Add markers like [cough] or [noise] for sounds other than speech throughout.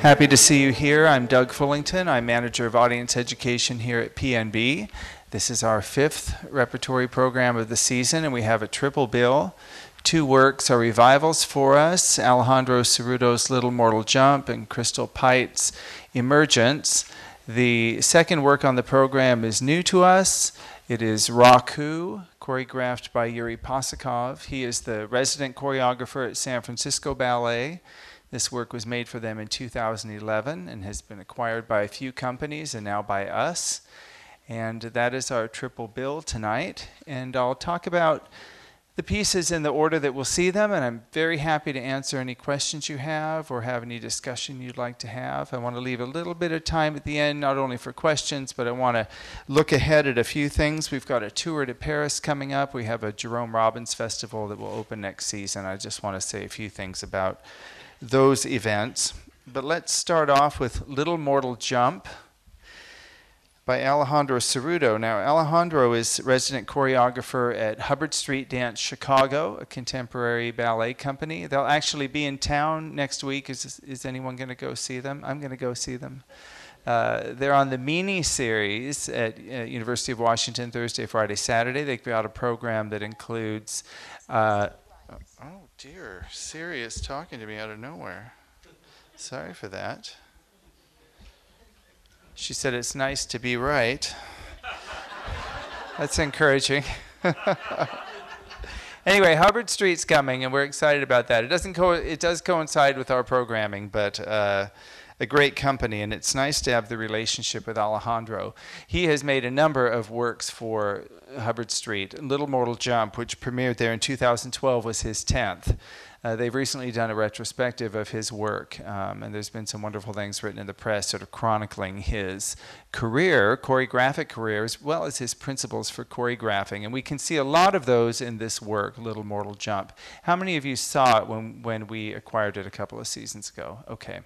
Happy to see you here. I'm Doug Fullington. I'm manager of audience education here at PNB. This is our fifth repertory program of the season, and we have a triple bill. Two works are revivals for us Alejandro Cerrudo's Little Mortal Jump and Crystal Pite's Emergence. The second work on the program is new to us. It is Raku, choreographed by Yuri Possokhov. He is the resident choreographer at San Francisco Ballet. This work was made for them in 2011 and has been acquired by a few companies and now by us. And that is our triple bill tonight. And I'll talk about the pieces in the order that we'll see them, and I'm very happy to answer any questions you have or have any discussion you'd like to have. I want to leave a little bit of time at the end, not only for questions, but I want to look ahead at a few things. We've got a tour to Paris coming up. We have a Jerome Robbins Festival that will open next season. I just want to say a few things about those events. But let's start off with Little Mortal Jump by Alejandro Cerrudo. Now, Alejandro is resident choreographer at Hubbard Street Dance Chicago, a contemporary ballet company. They'll actually be in town next week. Is, is anyone going to go see them? I'm going to go see them. Uh, they're on the Meany series at uh, University of Washington Thursday, Friday, Saturday. They've got a program that includes uh, Oh dear, Siri is talking to me out of nowhere. Sorry for that. She said it's nice to be right. That's encouraging. [laughs] anyway, Hubbard Street's coming, and we're excited about that. It doesn't co- it does coincide with our programming, but uh, a great company, and it's nice to have the relationship with Alejandro. He has made a number of works for Hubbard Street. Little Mortal Jump, which premiered there in 2012, was his 10th. Uh, they've recently done a retrospective of his work, um, and there's been some wonderful things written in the press sort of chronicling his career, choreographic career, as well as his principles for choreographing. And we can see a lot of those in this work, Little Mortal Jump. How many of you saw it when, when we acquired it a couple of seasons ago? Okay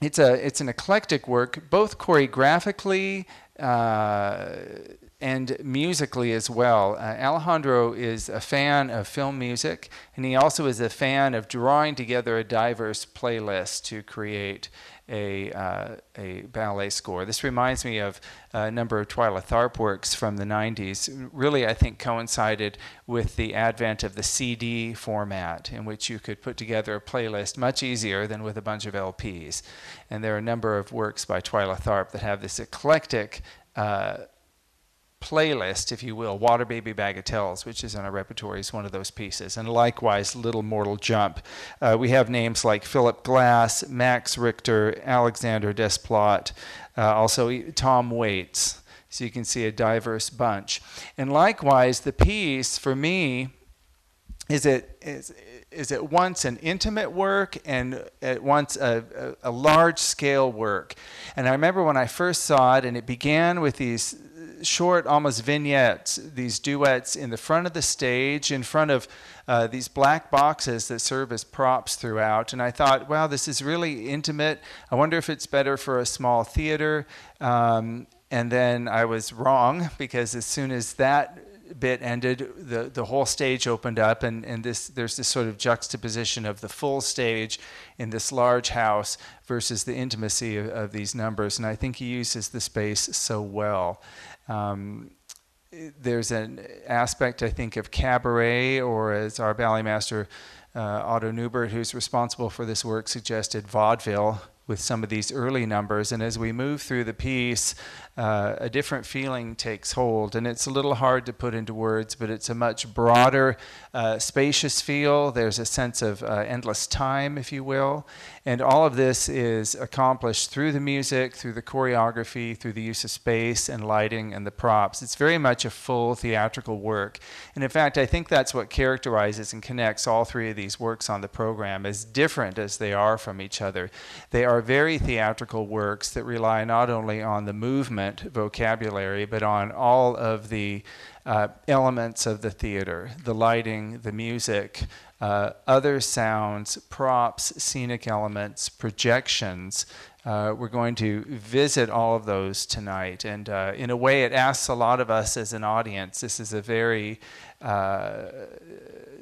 it's a it's an eclectic work, both choreographically uh, and musically as well. Uh, Alejandro is a fan of film music, and he also is a fan of drawing together a diverse playlist to create a, uh, a ballet score. This reminds me of a number of Twyla Tharp works from the 90s. Really, I think coincided with the advent of the CD format, in which you could put together a playlist much easier than with a bunch of LPs. And there are a number of works by Twyla Tharp that have this eclectic uh, playlist, if you will, Water Baby Bagatelles, which is in our repertory, is one of those pieces. And likewise, Little Mortal Jump. Uh, we have names like Philip Glass, Max Richter, Alexander Desplat, uh, also Tom Waits. So you can see a diverse bunch. And likewise, the piece for me is it is, is at once an intimate work and at once a, a, a large scale work. And I remember when I first saw it, and it began with these short, almost vignettes, these duets in the front of the stage, in front of uh, these black boxes that serve as props throughout. And I thought, wow, this is really intimate. I wonder if it's better for a small theater. Um, and then I was wrong because as soon as that bit ended, the, the whole stage opened up, and, and this, there's this sort of juxtaposition of the full stage in this large house versus the intimacy of, of these numbers. And I think he uses the space so well. Um, there's an aspect, I think, of cabaret, or as our ballet master uh, Otto Neubert, who's responsible for this work, suggested, vaudeville with some of these early numbers. And as we move through the piece, uh, a different feeling takes hold. And it's a little hard to put into words, but it's a much broader, uh, spacious feel. There's a sense of uh, endless time, if you will. And all of this is accomplished through the music, through the choreography, through the use of space and lighting and the props. It's very much a full theatrical work. And in fact, I think that's what characterizes and connects all three of these works on the program, as different as they are from each other. They are very theatrical works that rely not only on the movement vocabulary, but on all of the uh, elements of the theater the lighting, the music, uh, other sounds, props, scenic elements, projections. uh, we're going to visit all of those tonight. And uh, in a way, it asks a lot of us as an audience. This is a very uh,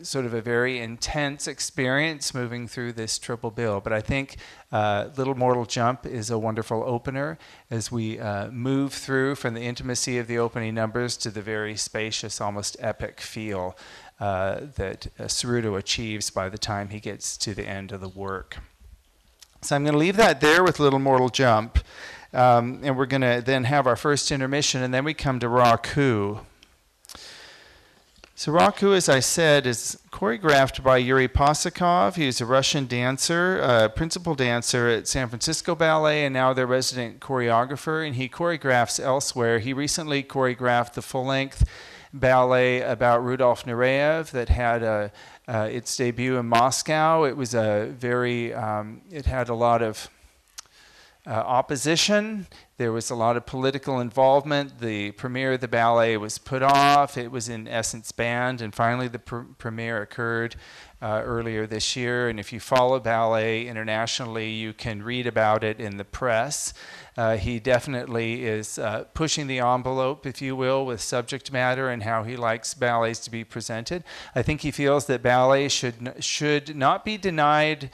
sort of a very intense experience moving through this triple bill. But I think uh, Little Mortal Jump is a wonderful opener as we uh, move through from the intimacy of the opening numbers to the very spacious, almost epic feel uh, that uh, Cerrudo achieves by the time he gets to the end of the work. So I'm going to leave that there with Little Mortal Jump. Um, and we're going to then have our first intermission, and then we come to Raku. So Raku, as I said, is choreographed by Yuri Possokhov. He's a Russian dancer, principal dancer at San Francisco Ballet, and now their resident choreographer. And he choreographs elsewhere. He recently choreographed the full-length ballet about Rudolf Nureyev that had a, uh, its debut in Moscow. It was a very, um, it had a lot of uh, opposition. There was a lot of political involvement. The premiere of the ballet was put off. It was in essence banned, and finally the pr- premiere occurred uh, earlier this year. And if you follow ballet internationally, you can read about it in the press. Uh, he definitely is uh, pushing the envelope, if you will, with subject matter and how he likes ballets to be presented. I think he feels that ballet should should not be denied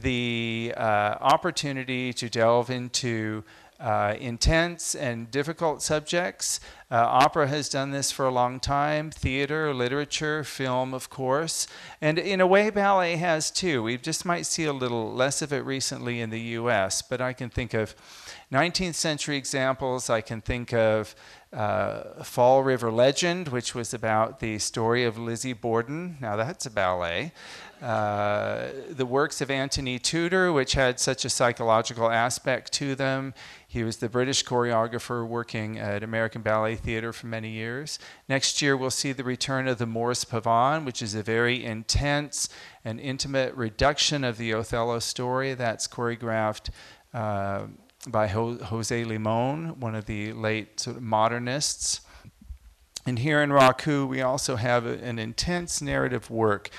the uh, opportunity to delve into uh, intense and difficult subjects. Uh, opera has done this for a long time, theater, literature, film, of course. And in a way, ballet has too. We just might see a little less of it recently in the US, but I can think of 19th century examples. I can think of uh, Fall River Legend, which was about the story of Lizzie Borden. Now, that's a ballet. Uh, the works of Antony Tudor, which had such a psychological aspect to them. He was the British choreographer working at American Ballet Theatre for many years. Next year, we'll see the return of the Moor's Pavane, which is a very intense and intimate reduction of the Othello story that's choreographed. Uh, by Ho- Jose Limon, one of the late sort of modernists. And here in Raku, we also have a, an intense narrative work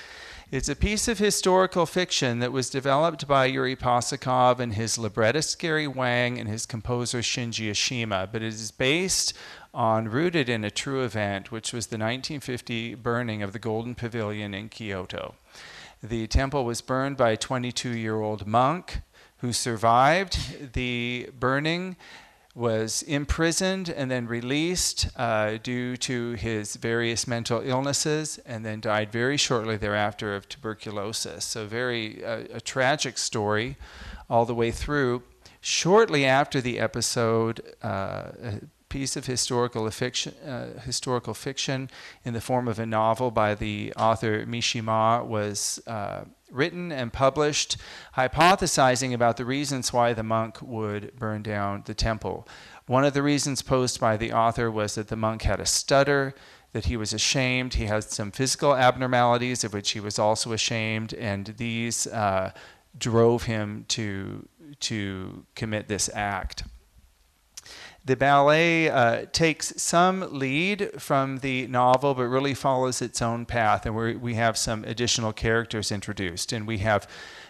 it's a piece of historical fiction that was developed by Yuri Possokhov and his librettist Gary Wang and his composer Shinji Oshima, but it is based on, rooted in a true event, which was the 1950 burning of the Golden Pavilion in Kyoto. The temple was burned by a 22 year old monk who survived the burning was imprisoned and then released uh, due to his various mental illnesses and then died very shortly thereafter of tuberculosis. So, very uh, a tragic story all the way through. Shortly after the episode, uh, a piece of historical fiction, uh, historical fiction in the form of a novel by the author Mishima was uh, written and published, hypothesizing about the reasons why the monk would burn down the temple. One of the reasons posed by the author was that the monk had a stutter, that he was ashamed. He had some physical abnormalities of which he was also ashamed, and these uh, drove him to, to commit this act. The ballet uh, takes some lead from the novel, but really follows its own path. And we have some additional characters introduced. And we have,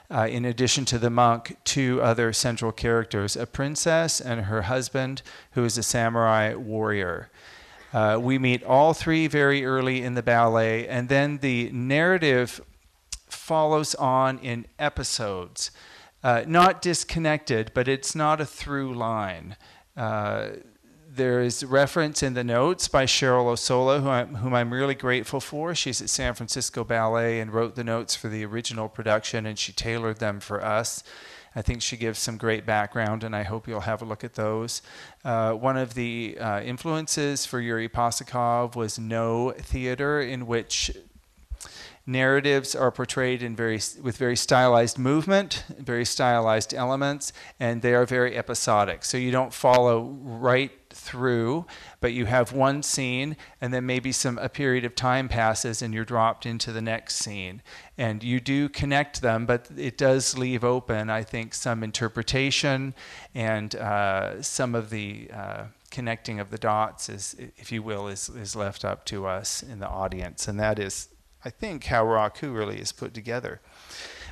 uh, in addition to the monk, two other central characters a princess and her husband, who is a samurai warrior. Uh, we meet all three very early in the ballet, and then the narrative follows on in episodes. Uh, not disconnected, but it's not a through line. Uh, there is reference in the notes by Cheryl Ossola, who I'm, whom I'm really grateful for. She's at San Francisco Ballet and wrote the notes for the original production, and she tailored them for us. I think she gives some great background, and I hope you'll have a look at those. Uh, one of the uh, influences for Yuri Possokhov was Noh Theater, in which narratives are portrayed in very with very stylized movement, very stylized elements, and they are very episodic. So you don't follow right through, but you have one scene, and then maybe some a period of time passes, and you're dropped into the next scene, and you do connect them, but it does leave open, I think, some interpretation and uh, some of the uh, connecting of the dots is, if you will, is, is left up to us in the audience, and that is I think how Raku really is put together.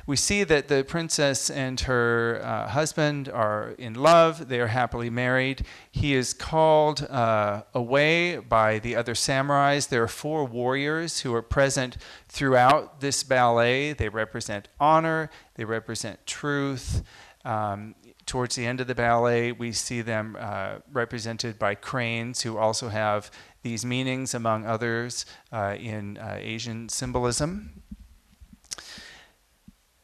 We see that the princess and her uh, husband are in love, they are happily married. He is called uh, away by the other samurais. There are four warriors who are present throughout this ballet. They represent honor, they represent truth. Um, towards the end of the ballet, we see them uh, represented by cranes who also have these meanings, among others, uh, in uh, Asian symbolism.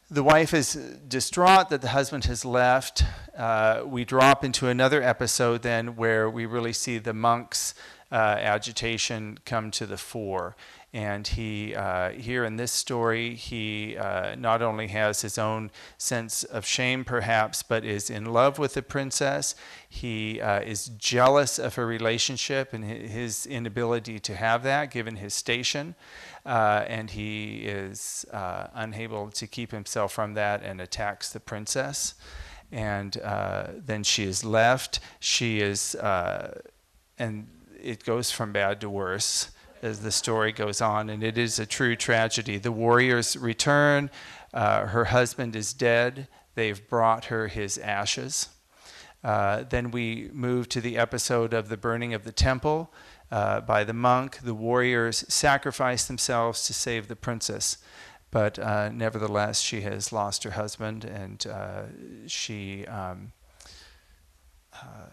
The wife is distraught that the husband has left. Uh, we drop into another episode then where we really see the monk's uh, agitation come to the fore. And he, uh, here in this story, he uh, not only has his own sense of shame, perhaps, but is in love with the princess. He uh, is jealous of her relationship and his inability to have that, given his station. Uh, and he is uh, unable to keep himself from that and attacks the princess. And uh, then she is left. She is, and it goes from bad to worse as the story goes on, and it is a true tragedy. The warriors return. Uh, her husband is dead. They've brought her his ashes. Uh, then we move to the episode of the burning of the temple uh, by the monk. The warriors sacrifice themselves to save the princess, but uh, nevertheless, she has lost her husband and uh, she. Um, uh,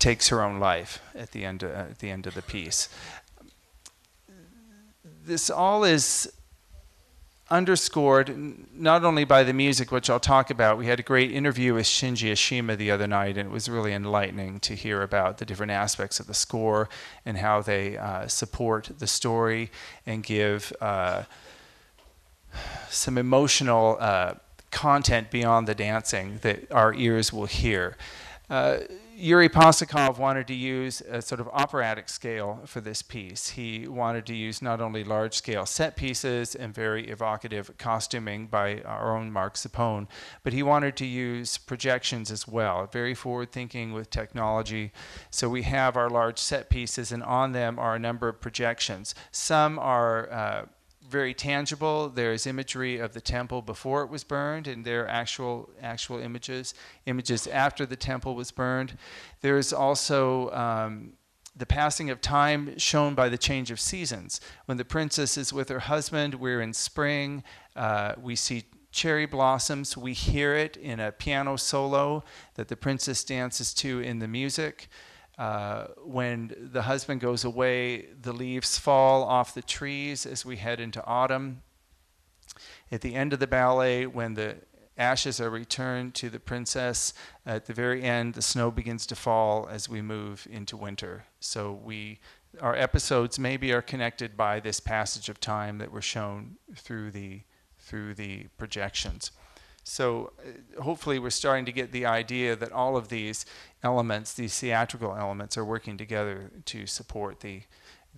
takes her own life at the end, at the end of the piece this all is underscored not only by the music, which I'll talk about. We had a great interview with Shinji Oshima the other night, and it was really enlightening to hear about the different aspects of the score and how they uh, support the story and give uh, some emotional uh, content beyond the dancing that our ears will hear. Yuri Possokhov wanted to use a sort of operatic scale for this piece. He wanted to use not only large scale set pieces and very evocative costuming by our own Mark Zappone, but he wanted to use projections as well, very forward thinking with technology. So we have our large set pieces, and on them are a number of projections. Some are uh, very tangible. There's imagery of the temple before it was burned, and there are actual actual images, images after the temple was burned. There's also um, the passing of time shown by the change of seasons. When the princess is with her husband, we're in spring. Uh, we see cherry blossoms. We hear it in a piano solo that the princess dances to in the music. Uh, when the husband goes away, the leaves fall off the trees as we head into autumn. At the end of the ballet, when the ashes are returned to the princess, at the very end, the snow begins to fall as we move into winter. So we, our episodes maybe are connected by this passage of time that we're shown through the through the projections. So uh, hopefully, we're starting to get the idea that all of these elements, these theatrical elements, are working together to support the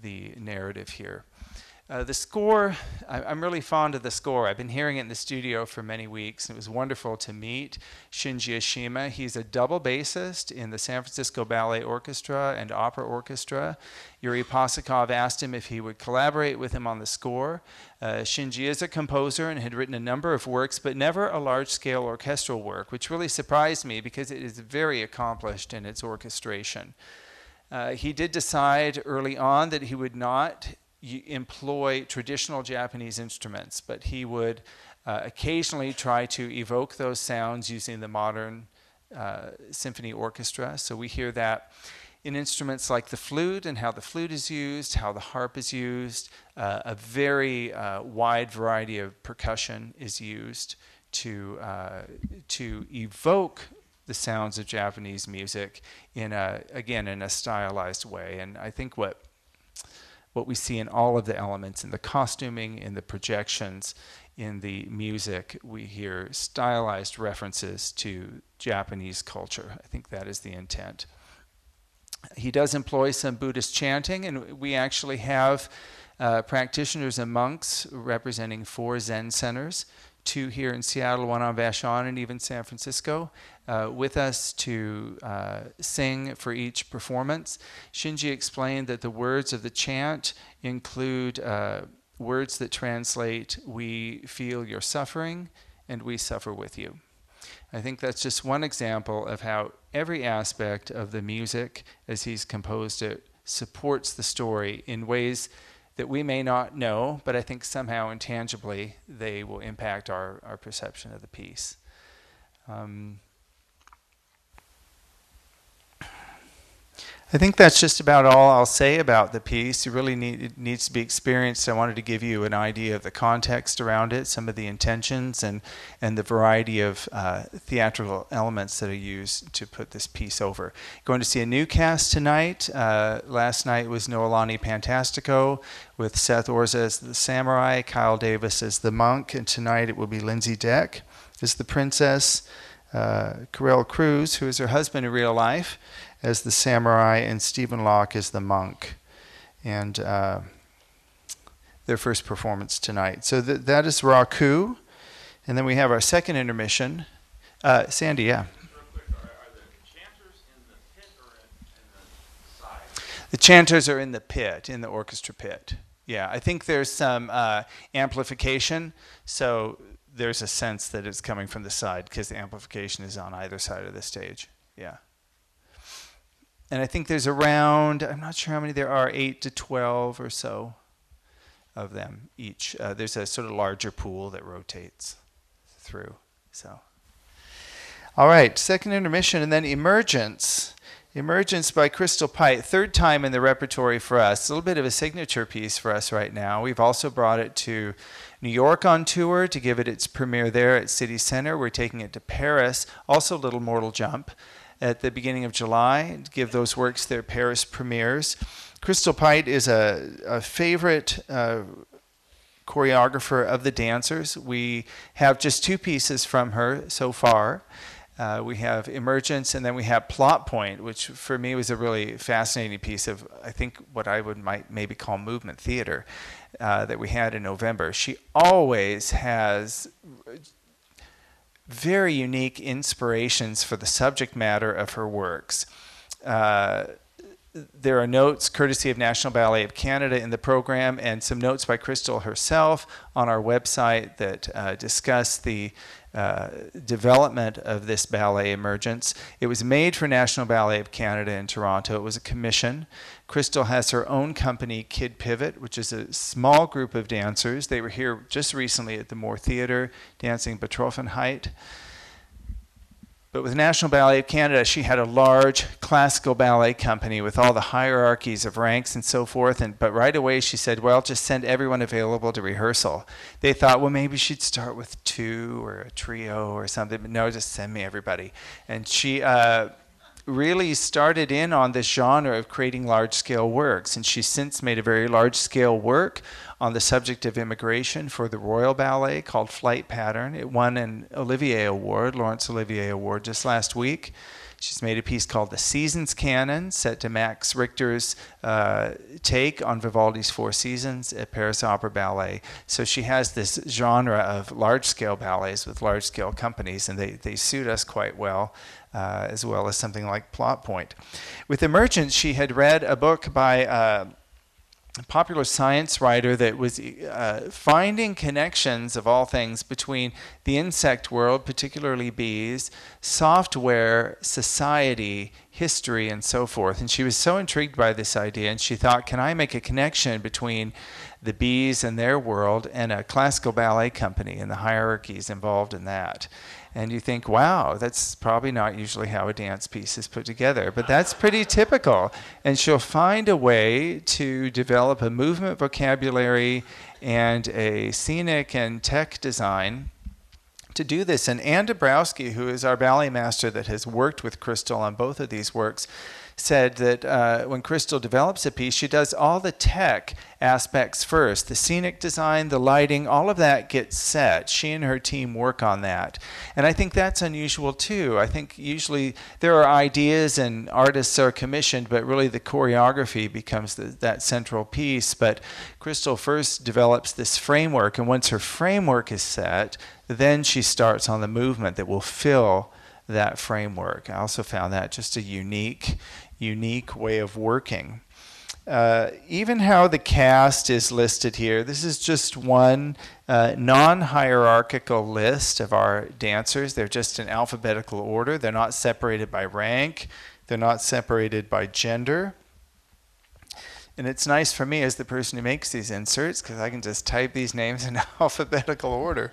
the narrative here. Uh, the score, I, am really fond of the score. I've been hearing it in the studio for many weeks, it was wonderful to meet Shinji Oshima. He's a double bassist in the San Francisco Ballet Orchestra and Opera Orchestra. Yuri Possokhov asked him if he would collaborate with him on the score. Uh, Shinji is a composer and had written a number of works, but never a large scale orchestral work, which really surprised me because it is very accomplished in its orchestration. Uh, he did decide early on that he would not employ traditional Japanese instruments, but he would uh, occasionally try to evoke those sounds using the modern uh, symphony orchestra. So we hear that in instruments like the flute and how the flute is used, how the harp is used. Uh, a very uh, wide variety of percussion is used to uh, to evoke the sounds of Japanese music in a again in a stylized way. And I think what what we see in all of the elements in the costuming, in the projections, in the music, we hear stylized references to Japanese culture. I think that is the intent. He does employ some Buddhist chanting, and we actually have uh, practitioners and monks representing four Zen centers two here in Seattle, one on Vashon, and even San Francisco, uh, with us to uh, sing for each performance. Shinji explained that the words of the chant include uh, words that translate, We feel your suffering and we suffer with you. I think that's just one example of how every aspect of the music, as he's composed it, supports the story in ways that we may not know, but I think somehow intangibly they will impact our, our perception of the piece. Um, I think that's just about all I'll say about the piece. You really need it needs to be experienced. I wanted to give you an idea of the context around it, some of the intentions, and and the variety of uh, theatrical elements that are used to put this piece over. Going to see a new cast tonight. Uh, last night was Noelani Pantastico with Seth Orza as the samurai, Kyle Davis as the monk, and tonight it will be Lindsi Dec as the princess, uh, Cruz, who is her husband in real life as the samurai and Steven Loch as the monk. And uh, their first performance tonight. So th- that is Raku. And then we have our second intermission. Uh, Sandy, yeah. The chanters are in the pit, in the orchestra pit. Yeah, I think there's some uh, amplification, so there's a sense that it's coming from the side because the amplification is on either side of the stage. Yeah and I think there's around, I'm not sure how many there are, 8 to 12 or so of them each. Uh, there's a sort of larger pool that rotates through. So, all right, second intermission, and then Emergence. Emergence by Crystal Pite, third time in the repertory for us. A little bit of a signature piece for us right now. We've also brought it to New York on tour to give it its premiere there at City Center. We're taking it to Paris, also Little Mortal Jump at the beginning of July give those works their Paris premieres. Crystal Pite is a, a favorite uh, choreographer of the dancers. We have just two pieces from her so far. Uh, we have Emergence, and then we have Plot Point, which for me was a really fascinating piece of, I think, what I would might maybe call movement theater uh, that we had in November. She always has very unique inspirations for the subject matter of her works. Uh, there are notes courtesy of National Ballet of Canada in the program, and some notes by Crystal herself on our website that uh, discuss the uh, development of this ballet emergence. It was made for National Ballet of Canada in Toronto. It was a commission. Crystal has her own company, Kid Pivot, which is a small group of dancers. They were here just recently at the Moore Theatre dancing Betroffenheit. But with National Ballet of Canada, she had a large classical ballet company with all the hierarchies of ranks and so forth. And but right away she said, "Well, just send everyone available to rehearsal." They thought, well, maybe she'd start with two or a trio or something. But no, just send me everybody. And she. Uh, really started in on this genre of creating large scale works. And she's since made a very large scale work on the subject of immigration for the Royal Ballet called Flight Pattern. It won an Olivier Award, Laurence Olivier Award, just last week. She's made a piece called The Seasons Canon, set to Max Richter's uh, take on Vivaldi's Four Seasons at Paris Opera Ballet. So she has this genre of large scale ballets with large scale companies, and they, they suit us quite well uh, as well as something like Plot Point. With Emergence, she had read a book by uh, a popular science writer that was uh, finding connections of all things between the insect world, particularly bees, software, society, history, and so forth. And she was so intrigued by this idea, and she thought, can I make a connection between the bees and their world and a classical ballet company and the hierarchies involved in that? And you think, wow, that's probably not usually how a dance piece is put together, but that's pretty typical. And she'll find a way to develop a movement vocabulary and a scenic and tech design to do this. And Anne Dabrowski, who is our ballet master that has worked with Crystal on both of these works, said that uh, when Crystal develops a piece, she does all the tech aspects first. The scenic design, the lighting, all of that gets set. She and her team work on that. And I think that's unusual too. I think usually there are ideas and artists are commissioned, but really the choreography becomes the, that central piece. But Crystal first develops this framework, and once her framework is set, then she starts on the movement that will fill that framework. I also found that just a unique unique way of working. Uh, even how the cast is listed here, this is just one uh, non hierarchical list of our dancers. They're just in alphabetical order. They're not separated by rank, they're not separated by gender. And it's nice for me as the person who makes these inserts because I can just type these names in [laughs] alphabetical order.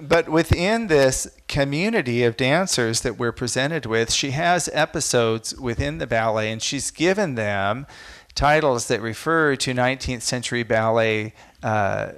But within this community of dancers that we're presented with, she has episodes within the ballet, and she's given them titles that refer to 19th century ballet uh,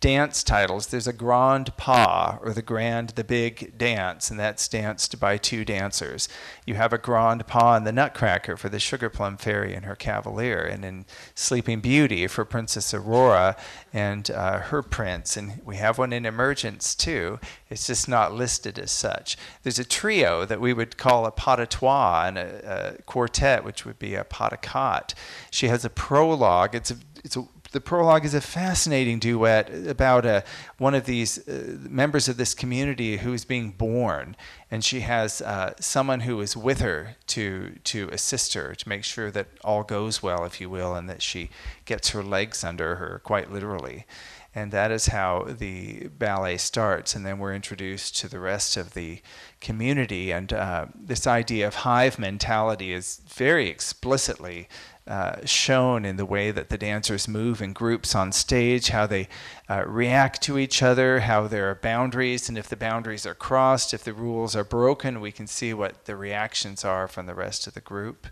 dance titles. There's a grand pas, or the grand, the big dance, and that's danced by two dancers. You have a grand pas in the Nutcracker for the Sugar Plum Fairy and her Cavalier, and in Sleeping Beauty for Princess Aurora and uh, her prince. And we have one in Emergence too. It's just not listed as such. There's a trio that we would call a pas de trois and a, a quartet, which would be a pas de quatre. She has a prologue. It's a it's a the prologue is a fascinating duet about a, one of these uh, members of this community who is being born, and she has uh, someone who is with her to to assist her to make sure that all goes well, if you will, and that she gets her legs under her, quite literally. And that is how the ballet starts, and then we're introduced to the rest of the community. And uh, this idea of hive mentality is very explicitly uh, shown in the way that the dancers move in groups on stage, how they uh, react to each other, how there are boundaries, and if the boundaries are crossed, if the rules are broken, we can see what the reactions are from the rest of the group.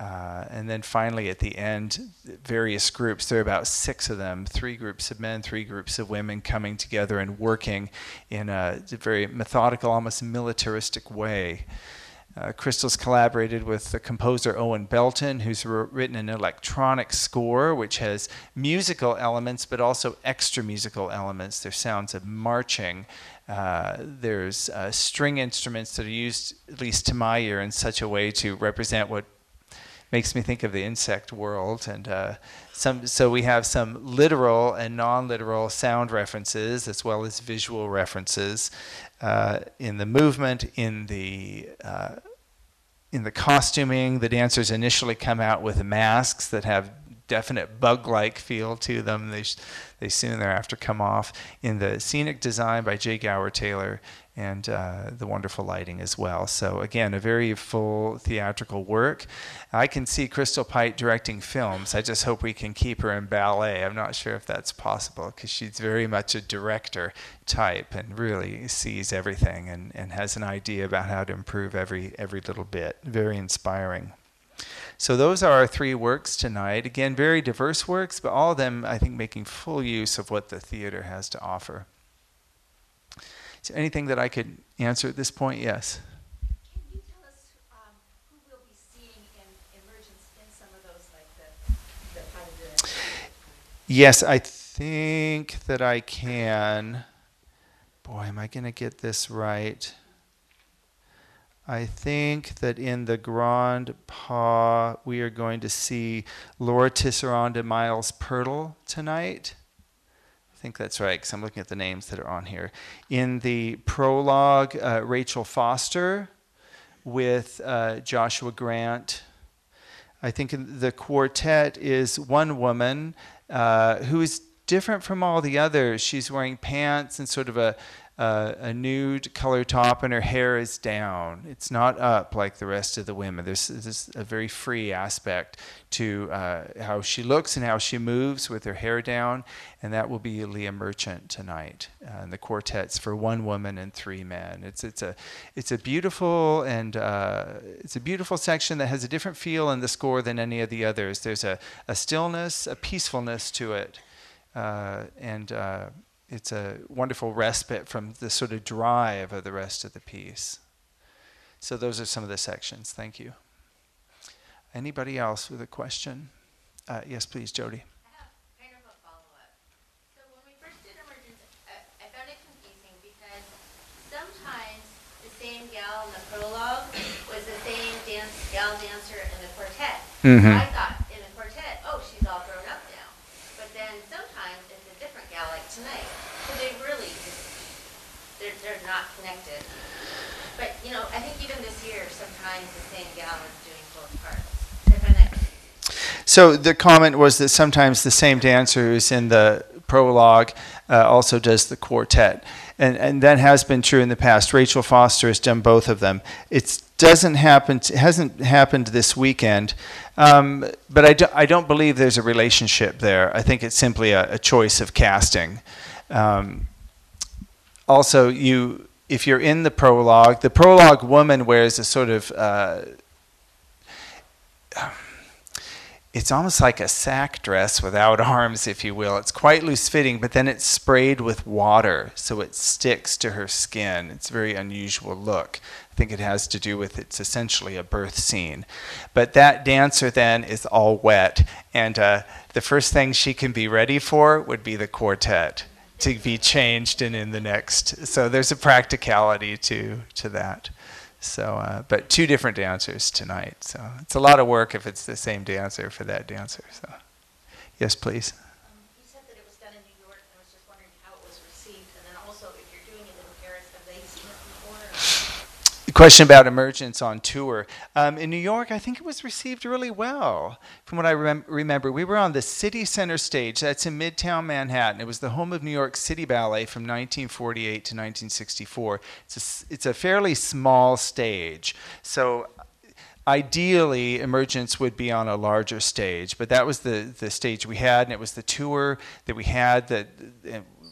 Uh, and then finally, at the end, various groups. There are about six of them three groups of men, three groups of women coming together and working in a very methodical, almost militaristic way. Uh, Crystal's collaborated with the composer Owen Belton, who's written an electronic score which has musical elements but also extra musical elements. There's sounds of marching. Uh, there's uh, string instruments that are used, at least to my ear, in such a way to represent what makes me think of the insect world. And uh, some, so we have some literal and non-literal sound references as well as visual references uh, in the movement, in the uh, in the costuming. The dancers initially come out with masks that have definite bug-like feel to them. They, they soon thereafter come off in the scenic design by Jay Gower Taylor and uh, the wonderful lighting as well. So again, a very full theatrical work. I can see Crystal Pite directing films. I just hope we can keep her in ballet. I'm not sure if that's possible because she's very much a director type and really sees everything and, and has an idea about how to improve every every little bit. Very inspiring. So those are our three works tonight. Again, very diverse works, but all of them, I think, making full use of what the theater has to offer. Is there anything that I could answer at this point? Yes. Can you tell us um, who we'll be seeing in Emergence in some of those, like the, the part of the. Yes, I think that I can. Boy, am I going to get this right? I think that in the Grand Pas, we are going to see Laura Tisserand and Miles Pertl tonight. I think that's right, because I'm looking at the names that are on here. In the prologue, uh, Rachel Foster with uh, Joshua Grant. I think the quartet is one woman uh, who is different from all the others. She's wearing pants and sort of a uh, a nude color top and her hair is down. It's not up like the rest of the women. There's, there's a very free aspect to uh, how she looks and how she moves with her hair down, and that will be Leah Merchant tonight. Uh, and the quartet's for one woman and three men. It's it's a it's a beautiful and uh, it's a beautiful section that has a different feel in the score than any of the others. There's a, a stillness, a peacefulness to it, uh, and uh, it's a wonderful respite from the sort of drive of the rest of the piece. So those are some of the sections. Thank you. Anybody else with a question? Uh, yes, please, Jody. I have kind of a follow-up. So when we first did Emergence, I, I found it confusing because sometimes the same gal in the prologue was the same gal dancer in the quartet. Mm-hmm. I thought in the quartet, oh, she's all grown up now. But then sometimes it's a different gal, like tonight. So they really just, they're not connected. But, you know, I think even this year, sometimes the same gal is doing both parts. So the comment was that sometimes the same dancer who's in the prologue uh, also does the quartet. And, and that has been true in the past. Rachel Foster has done both of them. It doesn't happen, it hasn't happened this weekend, um, but I, do, I don't believe there's a relationship there. I think it's simply a, a choice of casting. Um, also, you if you're in the prologue, the prologue woman wears a sort of uh, it's almost like a sack dress without [laughs] arms, if you will. It's quite loose fitting, but then it's sprayed with water so it sticks to her skin. It's a very unusual look. I think it has to do with it's essentially a birth scene. But that dancer then is all wet, and uh, the first thing she can be ready for would be the quartet to be changed and in the next. So there's a practicality to to that. So, uh, but two different dancers tonight. So it's a lot of work if it's the same dancer for that dancer. So, yes, please. Question about emergence on tour. Um, in New York, I think it was received really well. From what I rem- remember, we were on the City Center stage. That's in Midtown Manhattan. It was the home of New York City Ballet from 1948 to 1964. It's a, it's a fairly small stage. So ideally emergence would be on a larger stage but that was the, the stage we had and it was the tour that we had that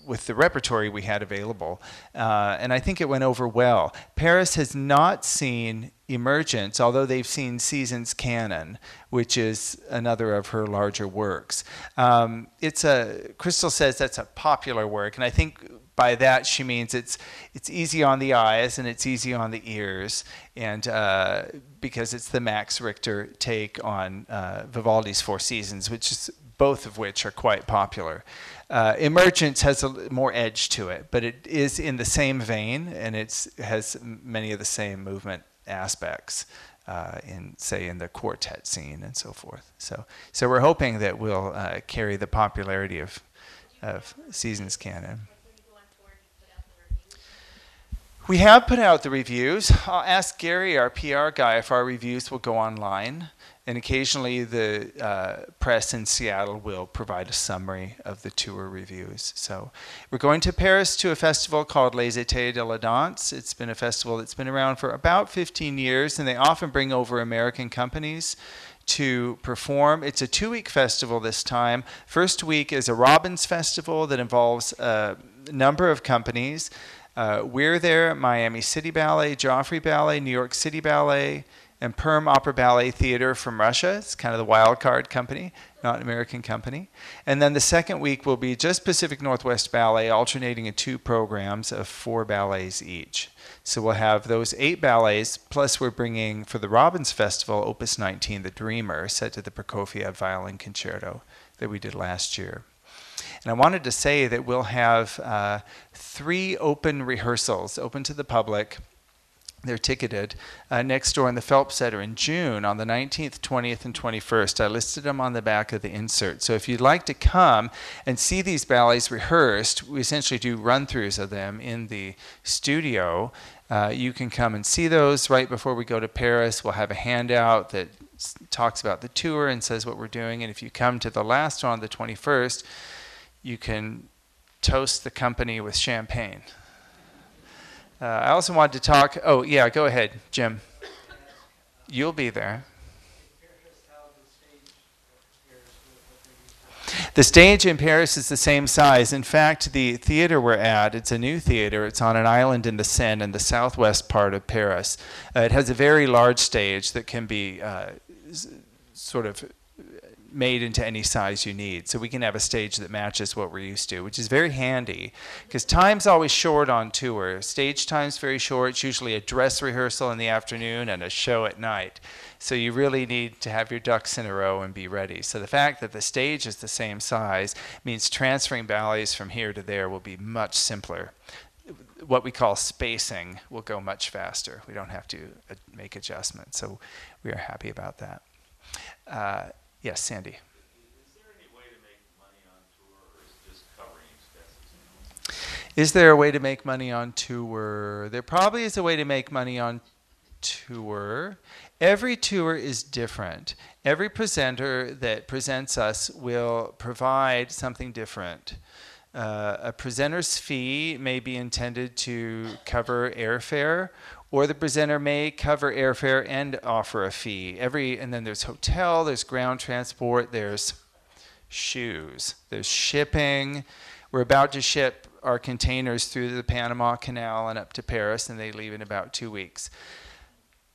with the repertory we had available. Uh, and I think it went over well. Paris has not seen Emergence, although they've seen Seasons Canon, which is another of her larger works. Um, it's a Crystal says that's a popular work, and I think by that she means it's it's easy on the eyes and it's easy on the ears, and uh, because it's the Max Richter take on uh, Vivaldi's Four Seasons, which is both of which are quite popular. Uh, Emergence has a more edge to it, but it is in the same vein and it has many of the same movement aspects. Uh, in say in the quartet scene and so forth. So so we're hoping that we'll uh, carry the popularity of of Seasons Canon. We have put out the reviews. I'll ask Gary, our PR guy, if our reviews will go online and occasionally the uh, press in Seattle will provide a summary of the tour reviews. So we're going to Paris to a festival called Les Étés de la Danse. It's been a festival that's been around for about 15 years, and they often bring over American companies to perform. It's a two week festival this time. First week is a Robbins Festival that involves a number of companies. Uh, we're there Miami City Ballet, Joffrey Ballet, New York City Ballet, and Perm Opera Ballet Theater from Russia. It's kind of the wild card company, not an American company. And then the second week will be just Pacific Northwest Ballet, alternating in two programs of four ballets each. So we'll have those eight ballets, plus we're bringing for the Robbins Festival Opus 19, The Dreamer, set to the Prokofiev Violin Concerto that we did last year. And I wanted to say that we'll have uh, three open rehearsals, open to the public they're ticketed uh, next door in the Phelps Center in June on the 19th, 20th, and 21st. I listed them on the back of the insert. So if you'd like to come and see these ballets rehearsed, we essentially do run throughs of them in the studio. Uh, you can come and see those right before we go to Paris. We'll have a handout that talks about the tour and says what we're doing. And if you come to the last one on the 21st, you can toast the company with champagne. Uh, I also wanted to talk. Oh, yeah, go ahead, Jim. You'll be there. The stage in Paris is the same size. In fact, the theater we're at, it's a new theater. It's on an island in the Seine in the southwest part of Paris. Uh, it has a very large stage that can be uh, sort of made into any size you need. So we can have a stage that matches what we're used to, which is very handy because time's always short on tour. Stage time's very short. It's usually a dress rehearsal in the afternoon and a show at night. So you really need to have your ducks in a row and be ready. So the fact that the stage is the same size means transferring ballets from here to there will be much simpler. What we call spacing will go much faster. We don't have to uh, make adjustments. So we are happy about that. Uh, Yes, Sandy. Is there a way to make money on tour? There probably is a way to make money on tour. Every tour is different. Every presenter that presents us will provide something different. Uh, a presenter's fee may be intended to cover airfare, or the presenter may cover airfare and offer a fee. Every and then there's hotel, there's ground transport, there's shoes, there's shipping. We're about to ship our containers through the Panama Canal and up to Paris, and they leave in about two weeks.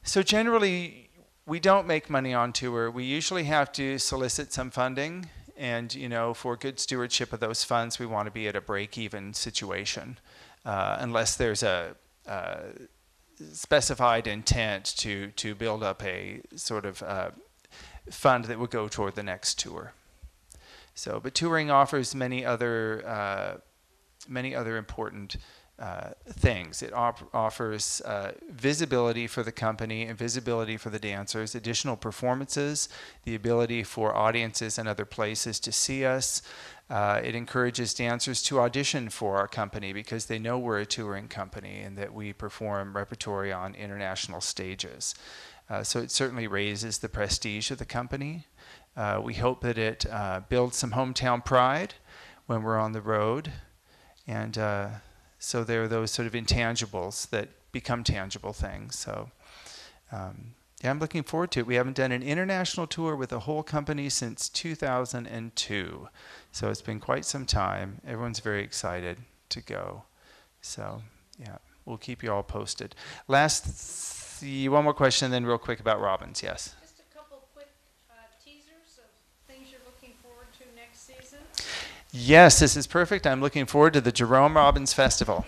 So generally, we don't make money on tour. We usually have to solicit some funding, and you know, for good stewardship of those funds, we want to be at a break-even situation, uh, unless there's a uh, specified intent to to build up a sort of uh, fund that would go toward the next tour. So, but touring offers many other uh, many other important uh, things. It op- offers uh, visibility for the company and visibility for the dancers, additional performances, the ability for audiences and other places to see us. Uh, it encourages dancers to audition for our company because they know we're a touring company and that we perform repertory on international stages. Uh, so it certainly raises the prestige of the company. Uh, we hope that it uh, builds some hometown pride when we're on the road. And so there are those sort of intangibles that become tangible things. So um, yeah, I'm looking forward to it. We haven't done an international tour with a whole company since 2002. So it's been quite some time. Everyone's very excited to go. So yeah, we'll keep you all posted. Last, th- one more question, then real quick about Robbins. Yes. Just a couple quick uh, teasers of things you're looking forward to next season. Yes, this is perfect. I'm looking forward to the Jerome Robbins Festival.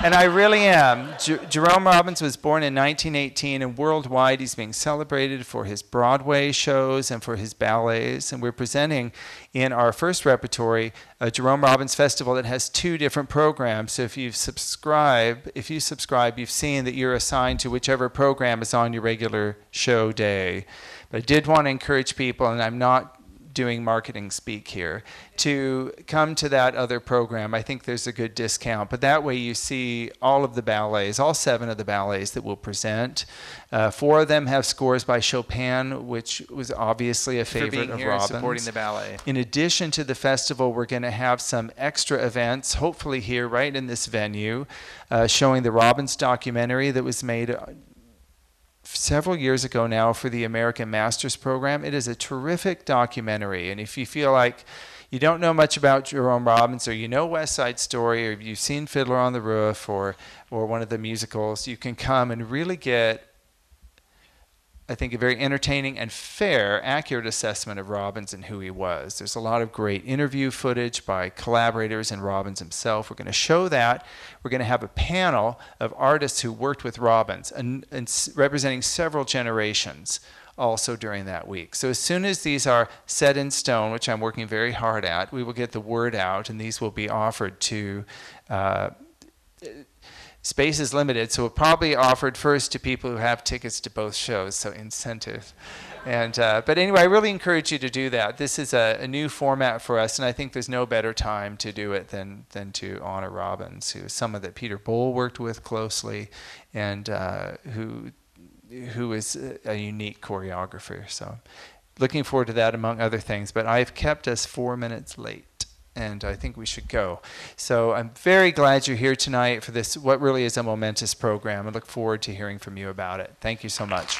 And I really am. J- Jerome Robbins was born in 1918, and worldwide he's being celebrated for his Broadway shows and for his ballets. And we're presenting in our first repertory a Jerome Robbins Festival that has two different programs. So if you subscribe, if you subscribe, you've seen that you're assigned to whichever program is on your regular show day. But I did want to encourage people, and I'm not doing marketing speak here to come to that other program. I think there's a good discount, but that way you see all of the ballets, all seven of the ballets that we'll present. Uh, four of them have scores by Chopin, which was obviously a for favorite being of here and supporting the ballet. In addition to the festival, we're going to have some extra events, hopefully here, right in this venue, uh, showing the Robbins documentary that was made uh, several years ago now for the American Masters program. It is a terrific documentary, and if you feel like you don't know much about Jerome Robbins, or you know West Side Story, or you've seen Fiddler on the Roof, or or one of the musicals, you can come and really get I think, a very entertaining and fair, accurate assessment of Robbins and who he was. There's a lot of great interview footage by collaborators and Robbins himself. We're going to show that. We're going to have a panel of artists who worked with Robbins and, and representing several generations also during that week. So as soon as these are set in stone, which I'm working very hard at, we will get the word out and these will be offered to. Uh, space is limited, so we'll probably offered first to people who have tickets to both shows, so incentive. And uh, but anyway, I really encourage you to do that. This is a, a, new format for us, and I think there's no better time to do it than than to honor Robbins, who is someone that Peter Boal worked with closely, and uh, who who is a unique choreographer. So, looking forward to that among other things. But I've kept us four minutes late and I think we should go. So I'm very glad you're here tonight for this, what really is a momentous program. I look forward to hearing from you about it. Thank you so much.